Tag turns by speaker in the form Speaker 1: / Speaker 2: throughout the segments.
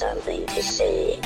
Speaker 1: something to say.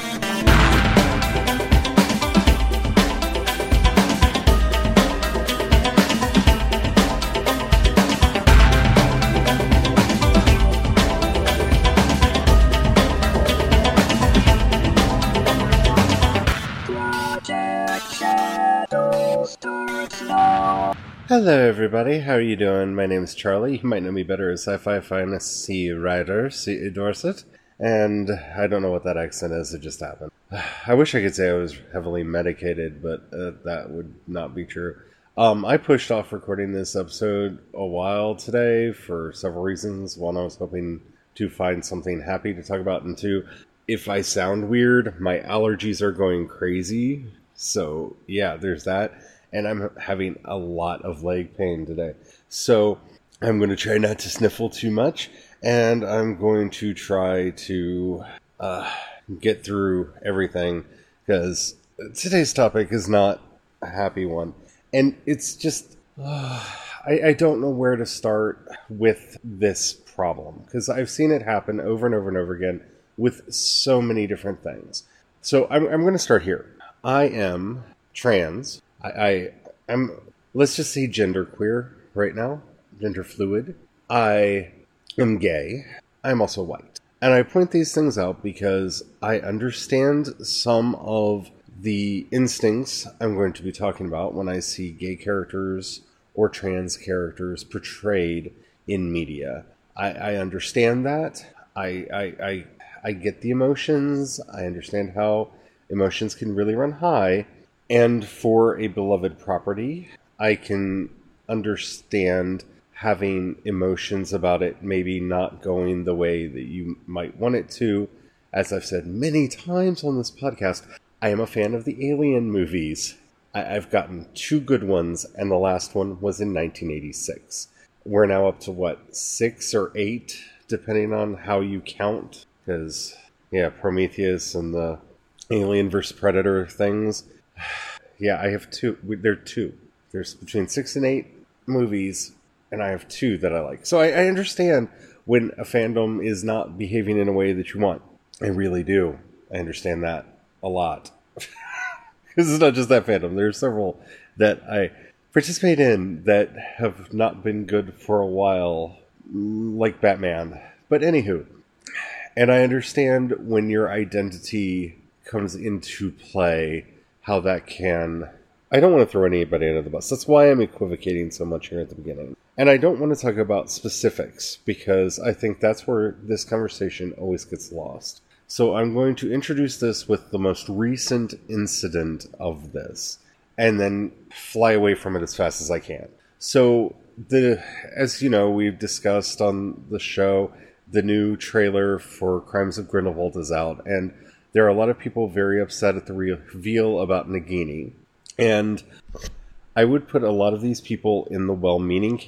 Speaker 2: Hello, everybody. How are you doing? My name is Charlie. You might know me better as sci-fi fantasy writer C. Dorset, and I don't know what that accent is. It just happened. I wish I could say I was heavily medicated, but uh, that would not be true. Um, I pushed off recording this episode a while today for several reasons. One, I was hoping to find something happy to talk about, and two, if I sound weird, my allergies are going crazy. So yeah, there's that and I'm having a lot of leg pain today. So I'm going to try not to sniffle too much, and I'm going to try to uh, get through everything because today's topic is not a happy one, and it's just uh, I, I don't know where to start with this problem because I've seen it happen over and over and over again with so many different things. So I'm, I'm going to start here. I am trans. I, I am let's just say genderqueer right now, gender fluid. I am gay. I'm also white. And I point these things out because I understand some of the instincts I'm going to be talking about when I see gay characters or trans characters portrayed in media. I, I understand that. I, I, I, I get the emotions. I understand how emotions can really run high. And for a beloved property, I can understand having emotions about it maybe not going the way that you might want it to. As I've said many times on this podcast, I am a fan of the Alien movies. I- have gotten two good ones, and the last one was in 1986. We're now up to what, six or eight, depending on how you count? Because, yeah, Prometheus and the Alien vs. Predator things yeah, I have two. There are two. There's between six and eight movies, and I have two that I like. So I, I understand when a fandom is not behaving in a way that you want. I really do. I understand that a lot. Because it's not just that fandom. There are several that I participate in that have not been good for a while, like Batman. But anywho, and I understand when your identity comes into play how that can. I don't want to throw anybody under the bus. That's why I'm equivocating so much here at the beginning. And I don't want to talk about specifics because I think that's where this conversation always gets lost. So I'm going to introduce this with the most recent incident of this and then fly away from it as fast as I can. So the as you know, we've discussed on the show, the new trailer for Crimes of Grindelwald is out and there are a lot of people very upset at the reveal about Nagini. And I would put a lot of these people in the well meaning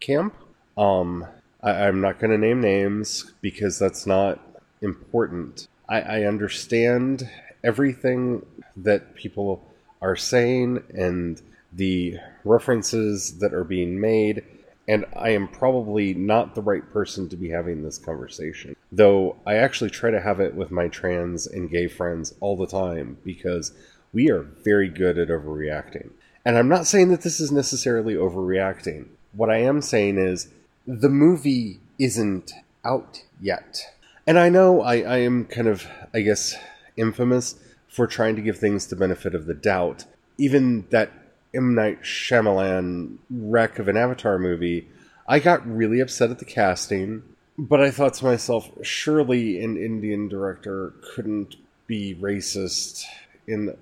Speaker 2: camp. Um, I, am not going to name names because that's not important. I, I understand everything that people are saying and the references that are being made and I am probably not the right person to be having this conversation. Though I actually try to have it with my trans and gay friends all the time because we are very good at overreacting. And I'm not saying that this is necessarily overreacting. What I am saying is the movie isn't out yet. And I know I, I am kind of, I guess, infamous for trying to give things the benefit of the doubt. Even that M. Night Shyamalan wreck of an Avatar movie, I got really upset at the casting, but I thought to myself, surely an Indian director couldn't be racist. In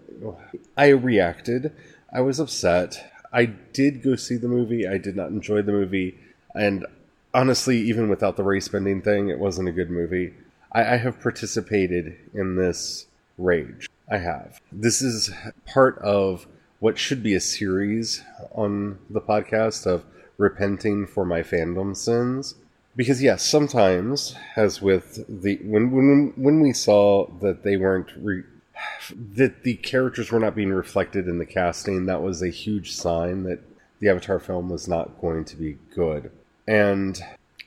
Speaker 2: I reacted. I was upset. I did go see the movie. I did not enjoy the movie, and honestly, even without the race bending thing, it wasn't a good movie. I, I have participated in this rage. I have. This is part of what should be a series on the podcast of repenting for my fandom sins. Because yes, sometimes, as with the when when when we saw that they weren't re, that the characters were not being reflected in the casting, that was a huge sign that the Avatar film was not going to be good. And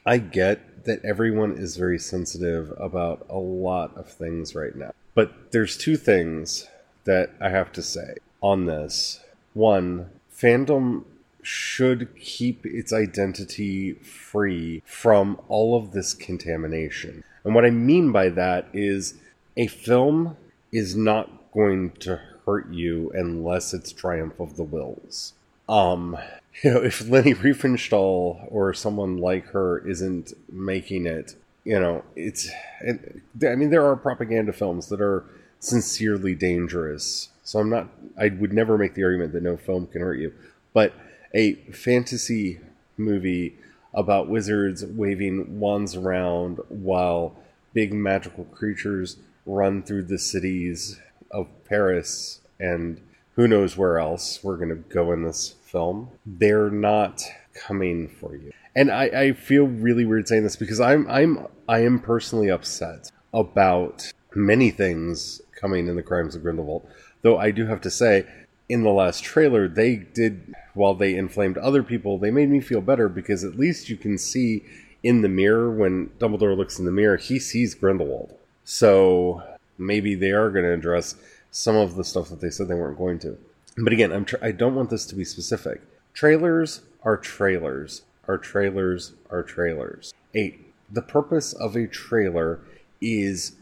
Speaker 2: I get that everyone is very sensitive about a lot of things right now. But there's two things that I have to say on this. One, fandom should keep its identity free from all of this contamination. And what I mean by that is a film is not going to hurt you unless it's Triumph of the Wills. Um, you know, if Leni Riefenstahl or someone like her isn't making it, you know, it's. I mean, there are propaganda films that are sincerely dangerous. So I'm not. I would never make the argument that no film can hurt you, but a fantasy movie about wizards waving wands around while big magical creatures run through the cities of Paris and who knows where else we're going to go in this film. They're not coming for you. And I, I feel really weird saying this because I'm I'm I am personally upset about many things coming in the Crimes of Grindelwald. Though I do have to say, in the last trailer, they did while they inflamed other people, they made me feel better because at least you can see in the mirror when Dumbledore looks in the mirror, he sees Grindelwald. So maybe they are going to address some of the stuff that they said they weren't going to. But again, I'm I don't want this to be specific. Trailers are trailers. Are trailers are trailers. Eight. The purpose of a trailer is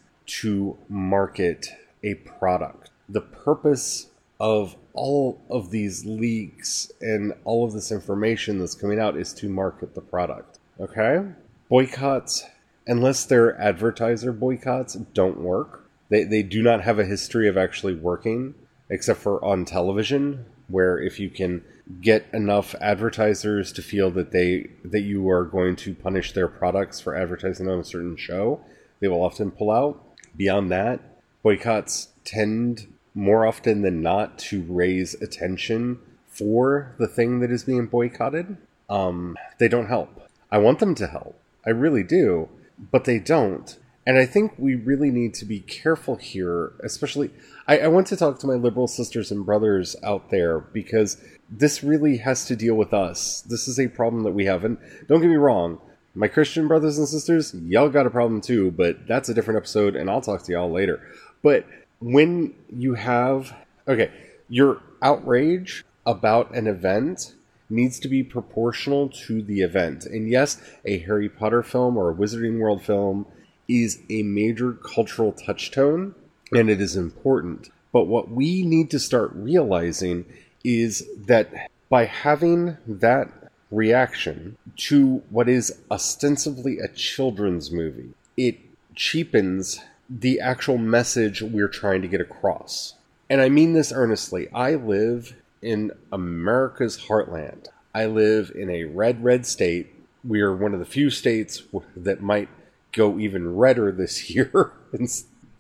Speaker 2: to market a product. The purpose of all of these leaks and all of this information that's coming out is to market the product. Okay? Boycotts, unless they're advertiser boycotts, don't work. They, they do not have a history of actually working, except for on television, where if you can get enough advertisers to feel that they that you are going to punish their products for advertising on a certain show, they will often pull out. Beyond that, boycotts tend more often than not to raise attention for the thing that is being boycotted. Um, they don't help. I want them to help. I really do, but they don't. And I think we really need to be careful here, especially. I, I, want to talk to my liberal sisters and brothers out there because this really has to deal with us. This is a problem that we have. And don't get me wrong, my Christian brothers and sisters, y'all got a problem too, but that's a different episode, and I'll talk to y'all later. But when you have okay, your outrage about an event needs to be proportional to the event. And yes, a Harry Potter film or a Wizarding World film is a major cultural touchstone and it is important. But what we need to start realizing is that by having that reaction to what is ostensibly a children's movie, it cheapens the actual message we're trying to get across. And I mean this earnestly. I live in America's heartland. I live in a red, red state. We are one of the few states that might go even redder this year and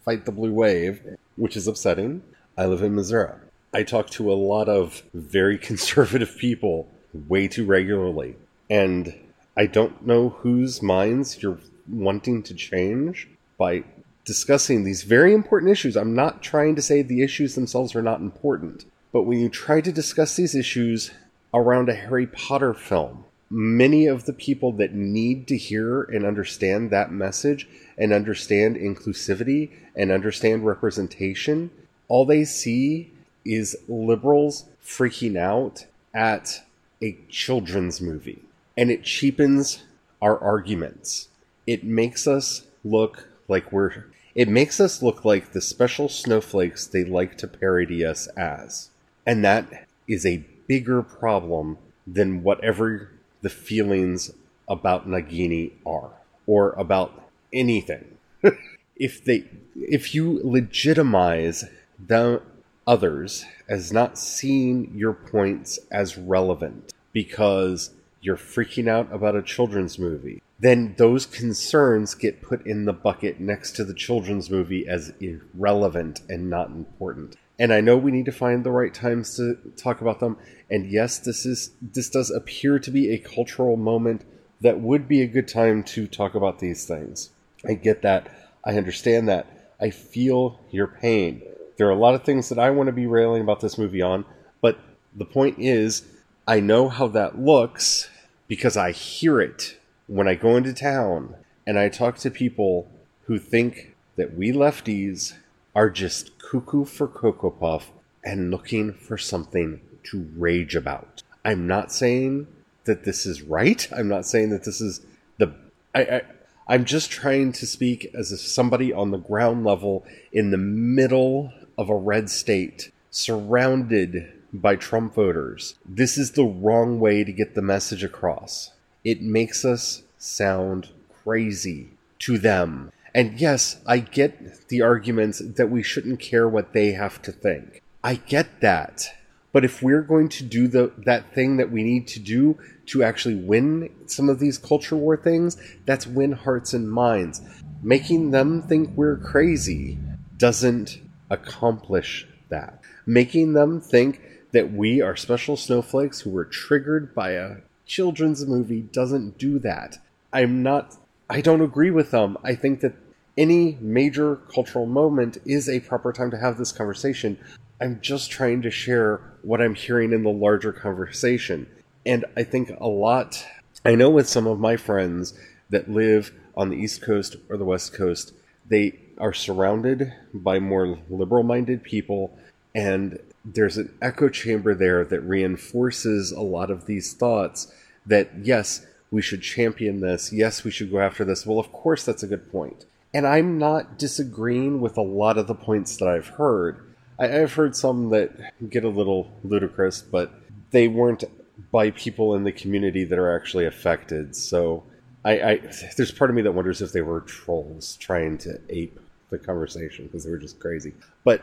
Speaker 2: fight the blue wave, which is upsetting. I live in Missouri. I talk to a lot of very conservative people way too regularly. And I don't know whose minds you're wanting to change by discussing these very important issues. I'm not trying to say the issues themselves are not important, but when you try to discuss these issues around a Harry Potter film, many of the people that need to hear and understand that message and understand inclusivity and understand representation, all they see is liberals freaking out at a children's movie. And it cheapens our arguments. It makes us look like we're it makes us look like the special snowflakes they like to parody us as. And that is a bigger problem than whatever the feelings about Nagini are or about anything. if they if you legitimize the others as not seeing your points as relevant because you're freaking out about a children's movie then those concerns get put in the bucket next to the children's movie as irrelevant and not important. And I know we need to find the right times to talk about them. And yes, this is this does appear to be a cultural moment that would be a good time to talk about these things. I get that. I understand that. I feel your pain. There are a lot of things that I want to be railing about this movie on, but the point is I know how that looks because I hear it when I go into town and I talk to people who think that we lefties are just cuckoo for Cocoa Puff and looking for something to rage about. I'm not saying that this is right. I'm not saying that this is the. I, I I'm just trying to speak as if somebody on the ground level in the middle of a red state, surrounded by Trump voters. This is the wrong way to get the message across. It makes us sound crazy to them. And yes, I get the arguments that we shouldn't care what they have to think. I get that. But if we're going to do the that thing that we need to do to actually win some of these culture war things, that's win hearts and minds. Making them think we're crazy doesn't accomplish that. Making them think that we are special snowflakes who were triggered by a children's movie doesn't do that. I'm not I don't agree with them. I think that any major cultural moment is a proper time to have this conversation. I'm just trying to share what I'm hearing in the larger conversation. And I think a lot, I know with some of my friends that live on the East Coast or the West Coast, they are surrounded by more liberal minded people, and there's an echo chamber there that reinforces a lot of these thoughts that, yes, we should champion this. Yes, we should go after this. Well, of course, that's a good point. And I'm not disagreeing with a lot of the points that I've heard. I, have heard some that get a little ludicrous, but they weren't by people in the community that are actually affected. So I, I there's part of me that wonders if they were trolls trying to ape the conversation because they were just crazy. But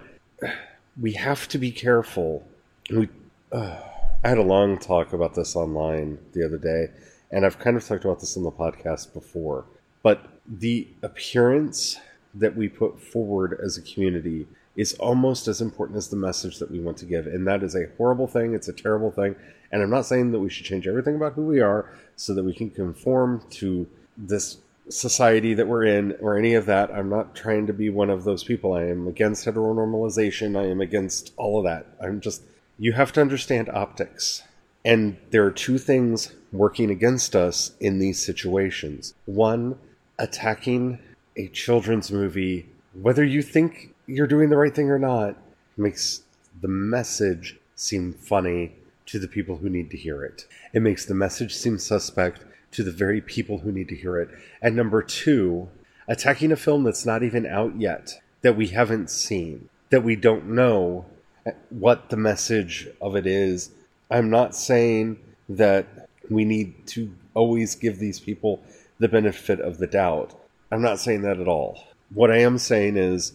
Speaker 2: we have to be careful. We, uh, I had a long talk about this online the other day, and I've kind of talked about this on the podcast before. But the appearance that we put forward as a community is almost as important as the message that we want to give. And that is a horrible thing. It's a terrible thing. And I'm not saying that we should change everything about who we are so that we can conform to this society that we're in or any of that. I'm not trying to be one of those people. I am against heteronormalization. I am against all of that. I'm just, you have to understand optics. And there are two things working against us in these situations. One, attacking a children's movie, whether you think you're doing the right thing or not makes the message seem funny to the people who need to hear it. It makes the message seem suspect to the very people who need to hear it. And number two, attacking a film that's not even out yet, that we haven't seen, that we don't know what the message of it is. I'm not saying that we need to always give these people the benefit of the doubt. I'm not saying that at all. What I am saying is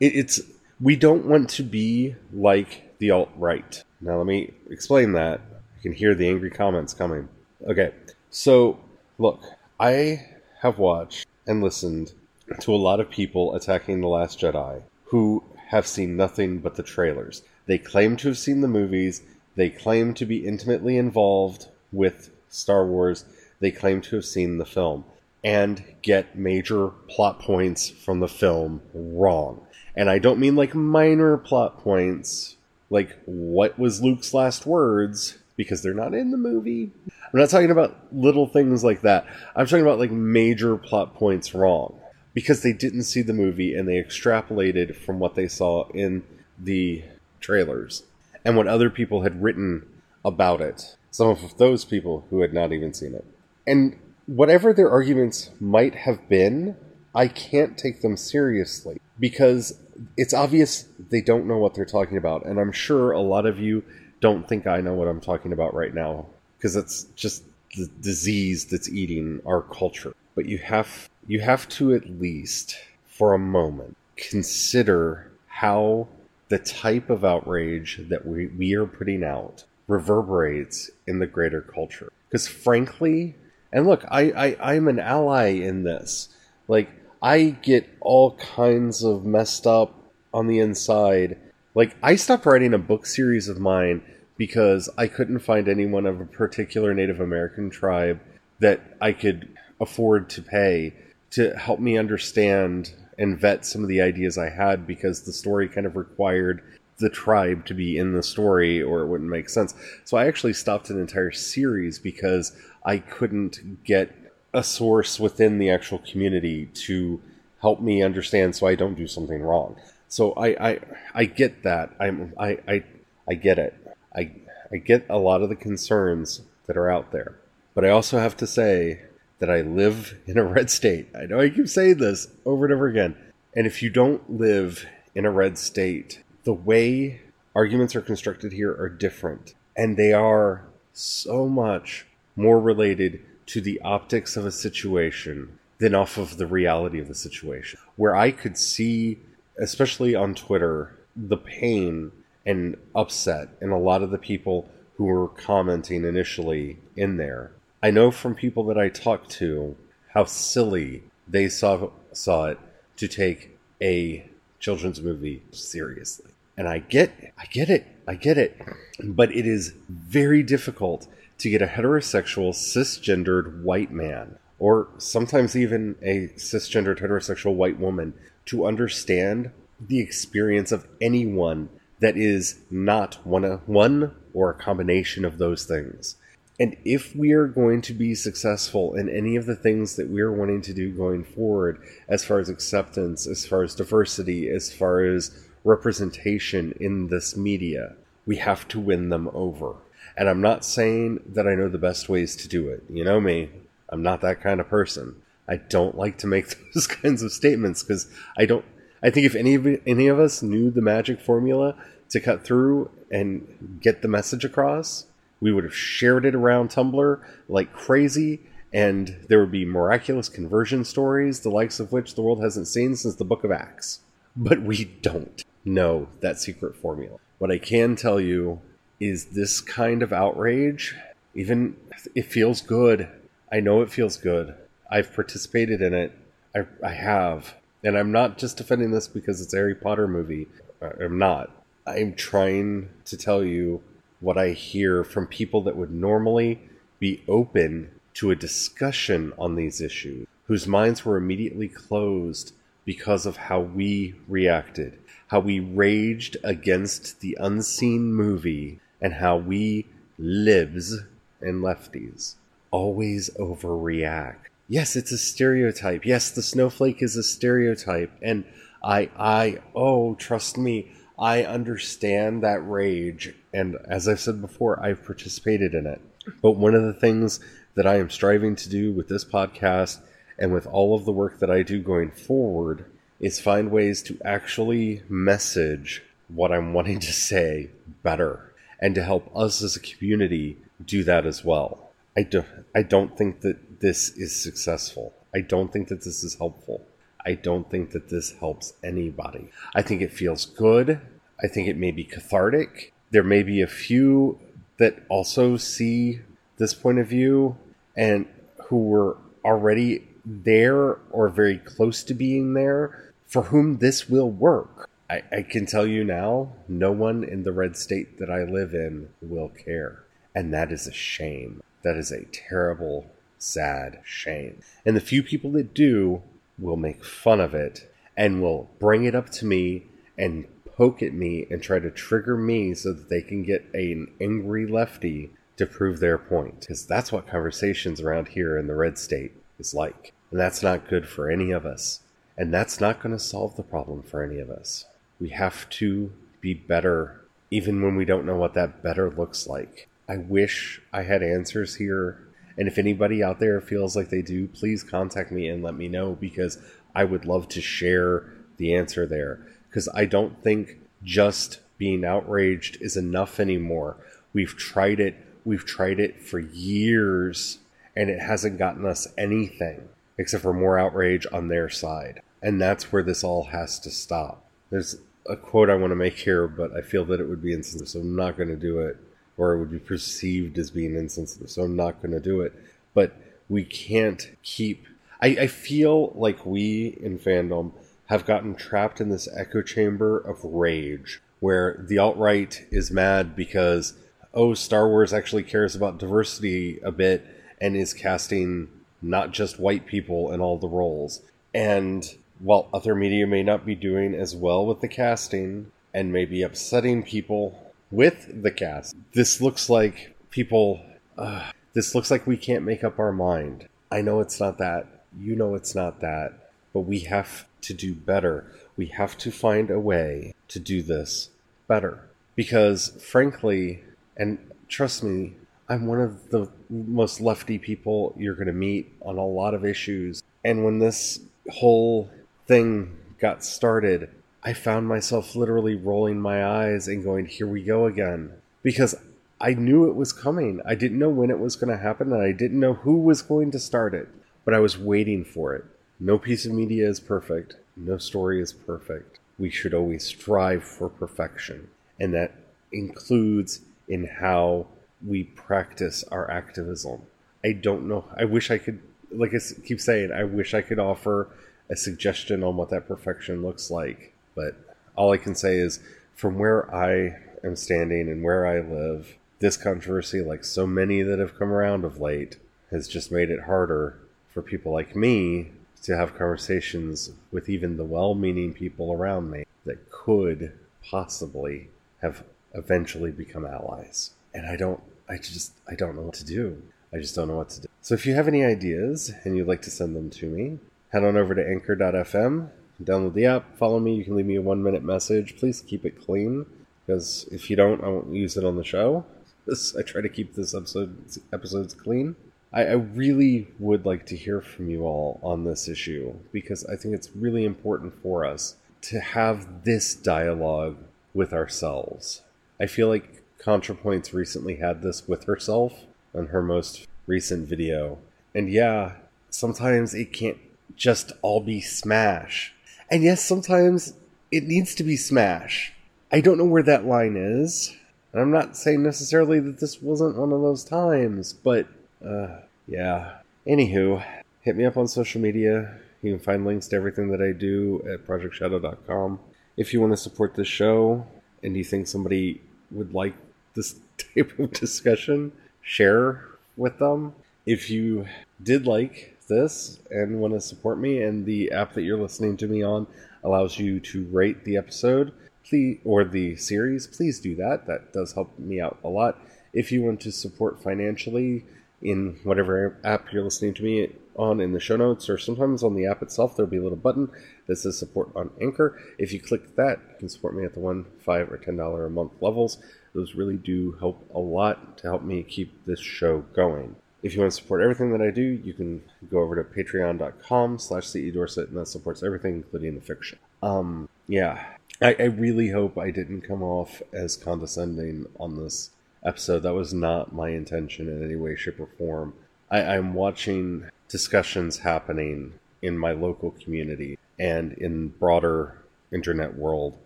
Speaker 2: it, it's we don't want to be like the alt right. Now let me explain that. You can hear the angry comments coming. Okay, so look, I have watched and listened to a lot of people attacking The Last Jedi who have seen nothing but the trailers. They claim to have seen the movies, they claim to be intimately involved with Star Wars, they claim to have seen the film, and get major plot points from the film wrong. And I don't mean like minor plot points, like what was Luke's last words, because they're not in the movie. I'm not talking about little things like that. I'm talking about like major plot points wrong because they didn't see the movie and they extrapolated from what they saw in the trailers and what other people had written about it. Some of those people who had not even seen it. And whatever their arguments might have been, I can't take them seriously because it's obvious they don't know what they're talking about. And I'm sure a lot of you don't think I know what I'm talking about right now because it's just the disease that's eating our culture. But you have you have to at least for a moment consider how the type of outrage that we, we are putting out reverberates in the greater culture. Because frankly, and look, I, I I'm an ally in this. Like I get all kinds of messed up on the inside. Like, I stopped writing a book series of mine because I couldn't find anyone of a particular Native American tribe that I could afford to pay to help me understand and vet some of the ideas I had because the story kind of required the tribe to be in the story or it wouldn't make sense. So I actually stopped an entire series because I couldn't get a source within the actual community to help me understand so I don't do something wrong. So I I, I get that. I'm I, I I get it. I I get a lot of the concerns that are out there. But I also have to say that I live in a red state. I know I keep saying this over and over again. And if you don't live in a red state, the way arguments are constructed here are different. And they are so much more related to the optics of a situation than off of the reality of the situation. Where I could see, especially on Twitter, the pain and upset in a lot of the people who were commenting initially in there. I know from people that I talked to how silly they saw saw it to take a children's movie seriously. And I get I get it. I get it. But it is very difficult to get a heterosexual cisgendered white man or sometimes even a cisgendered heterosexual white woman to understand the experience of anyone that is not one, one or a combination of those things. And if we are going to be successful in any of the things that we're wanting to do going forward, as far as acceptance, as far as diversity, as far as representation in this media, we have to win them over. And I'm not saying that I know the best ways to do it. You know me, I'm not that kind of person. I don't like to make those kinds of statements because I don't. I think if any of any of us knew the magic formula to cut through and get the message across, we would have shared it around Tumblr like crazy, and there would be miraculous conversion stories, the likes of which the world hasn't seen since the Book of Acts. But we don't know that secret formula. What I can tell you is this kind of outrage, even it feels good. I know it feels good. I've participated in it. I, I have. And I'm not just defending this because it's a Harry Potter movie. I'm not. I'm trying to tell you what I hear from people that would normally be open to a discussion on these issues, whose minds were immediately closed because of how we reacted, how we raged against the unseen movie and how we libs and lefties always overreact. Yes, it's a stereotype. Yes, the snowflake is a stereotype. And I, I, oh, trust me, I understand that rage. And as I've said before, I've participated in it. But one of the things that I am striving to do with this podcast and with all of the work that I do going forward is find ways to actually message what I'm wanting to say better and to help us as a community do that as well. I, do, I don't think that this is successful. I don't think that this is helpful. I don't think that this helps anybody. I think it feels good. I think it may be cathartic. There may be a few that also see this point of view and who were already there or very close to being there for whom this will work. I, I can tell you now, no one in the red state that I live in will care. And that is a shame. That is a terrible, sad shame. And the few people that do will make fun of it and will bring it up to me and poke at me and try to trigger me so that they can get an angry lefty to prove their point. Because that's what conversations around here in the red state is like. And that's not good for any of us. And that's not going to solve the problem for any of us. We have to be better, even when we don't know what that better looks like. I wish I had answers here. And if anybody out there feels like they do, please contact me and let me know because I would love to share the answer there. Because I don't think just being outraged is enough anymore. We've tried it, we've tried it for years, and it hasn't gotten us anything except for more outrage on their side. And that's where this all has to stop. There's a quote I want to make here, but I feel that it would be insensitive, so I'm not going to do it, or it would be perceived as being insensitive, so I'm not going to do it. But we can't keep. I, I feel like we in fandom have gotten trapped in this echo chamber of rage, where the alt right is mad because, oh, Star Wars actually cares about diversity a bit and is casting not just white people in all the roles. And while other media may not be doing as well with the casting and may be upsetting people with the cast, this looks like people. Uh, this looks like we can't make up our mind I know it's not that. You know it's not that. But we have to do better. We have to find a way to do this better. Because, frankly, and trust me, I'm one of the most lefty people you're going to meet on a lot of issues. And when this whole thing got started, I found myself literally rolling my eyes and going, Here we go again. Because I knew it was coming. I didn't know when it was going to happen, and I didn't know who was going to start it, but I was waiting for it. No piece of media is perfect, no story is perfect. We should always strive for perfection, and that includes in how we practice our activism. I don't know. I wish I could, like I keep saying, I wish I could offer a suggestion on what that perfection looks like. But all I can say is from where I am standing and where I live, this controversy, like so many that have come around of late, has just made it harder for people like me to have conversations with even the well meaning people around me that could possibly have eventually become allies. And I don't, I just, I don't know what to do. I just don't know what to do. So if you have any ideas and you'd like to send them to me, head on over to anchor.fm, download the app, follow me. You can leave me a one minute message. Please keep it clean because if you don't, I won't use it on the show. This I try to keep this episode episodes clean. I, I really would like to hear from you all on this issue because I think it's really important for us to have this dialogue with ourselves. I feel like ContraPoints recently had this with herself on her most recent video. And yeah, sometimes it can't just all be smash. And yes, sometimes it needs to be smash. I don't know where that line is. And I'm not saying necessarily that this wasn't one of those times, but uh, yeah. Anywho, hit me up on social media. You can find links to everything that I do at projectshadow.com. If you want to support this show and you think somebody would like this type of discussion, share with them. If you did like this and want to support me, and the app that you're listening to me on allows you to rate the episode, please or the series, please do that. That does help me out a lot. If you want to support financially in whatever app you're listening to me on in the show notes or sometimes on the app itself there'll be a little button that says support on anchor if you click that you can support me at the one five or ten dollar a month levels those really do help a lot to help me keep this show going if you want to support everything that i do you can go over to patreon.com slash cedorset and that supports everything including the fiction um yeah I, I really hope I didn't come off as condescending on this episode. That was not my intention in any way, shape, or form. I, I'm watching discussions happening in my local community and in broader internet world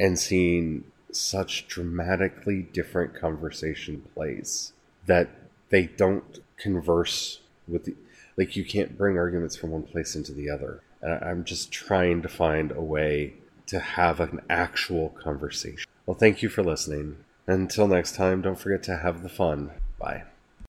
Speaker 2: and seeing such dramatically different conversation plays that they don't converse with the, like you can't bring arguments from one place into the other. And I'm just trying to find a way to have an actual conversation. Well, thank you for listening. Until next time, don't forget to have the fun. Bye.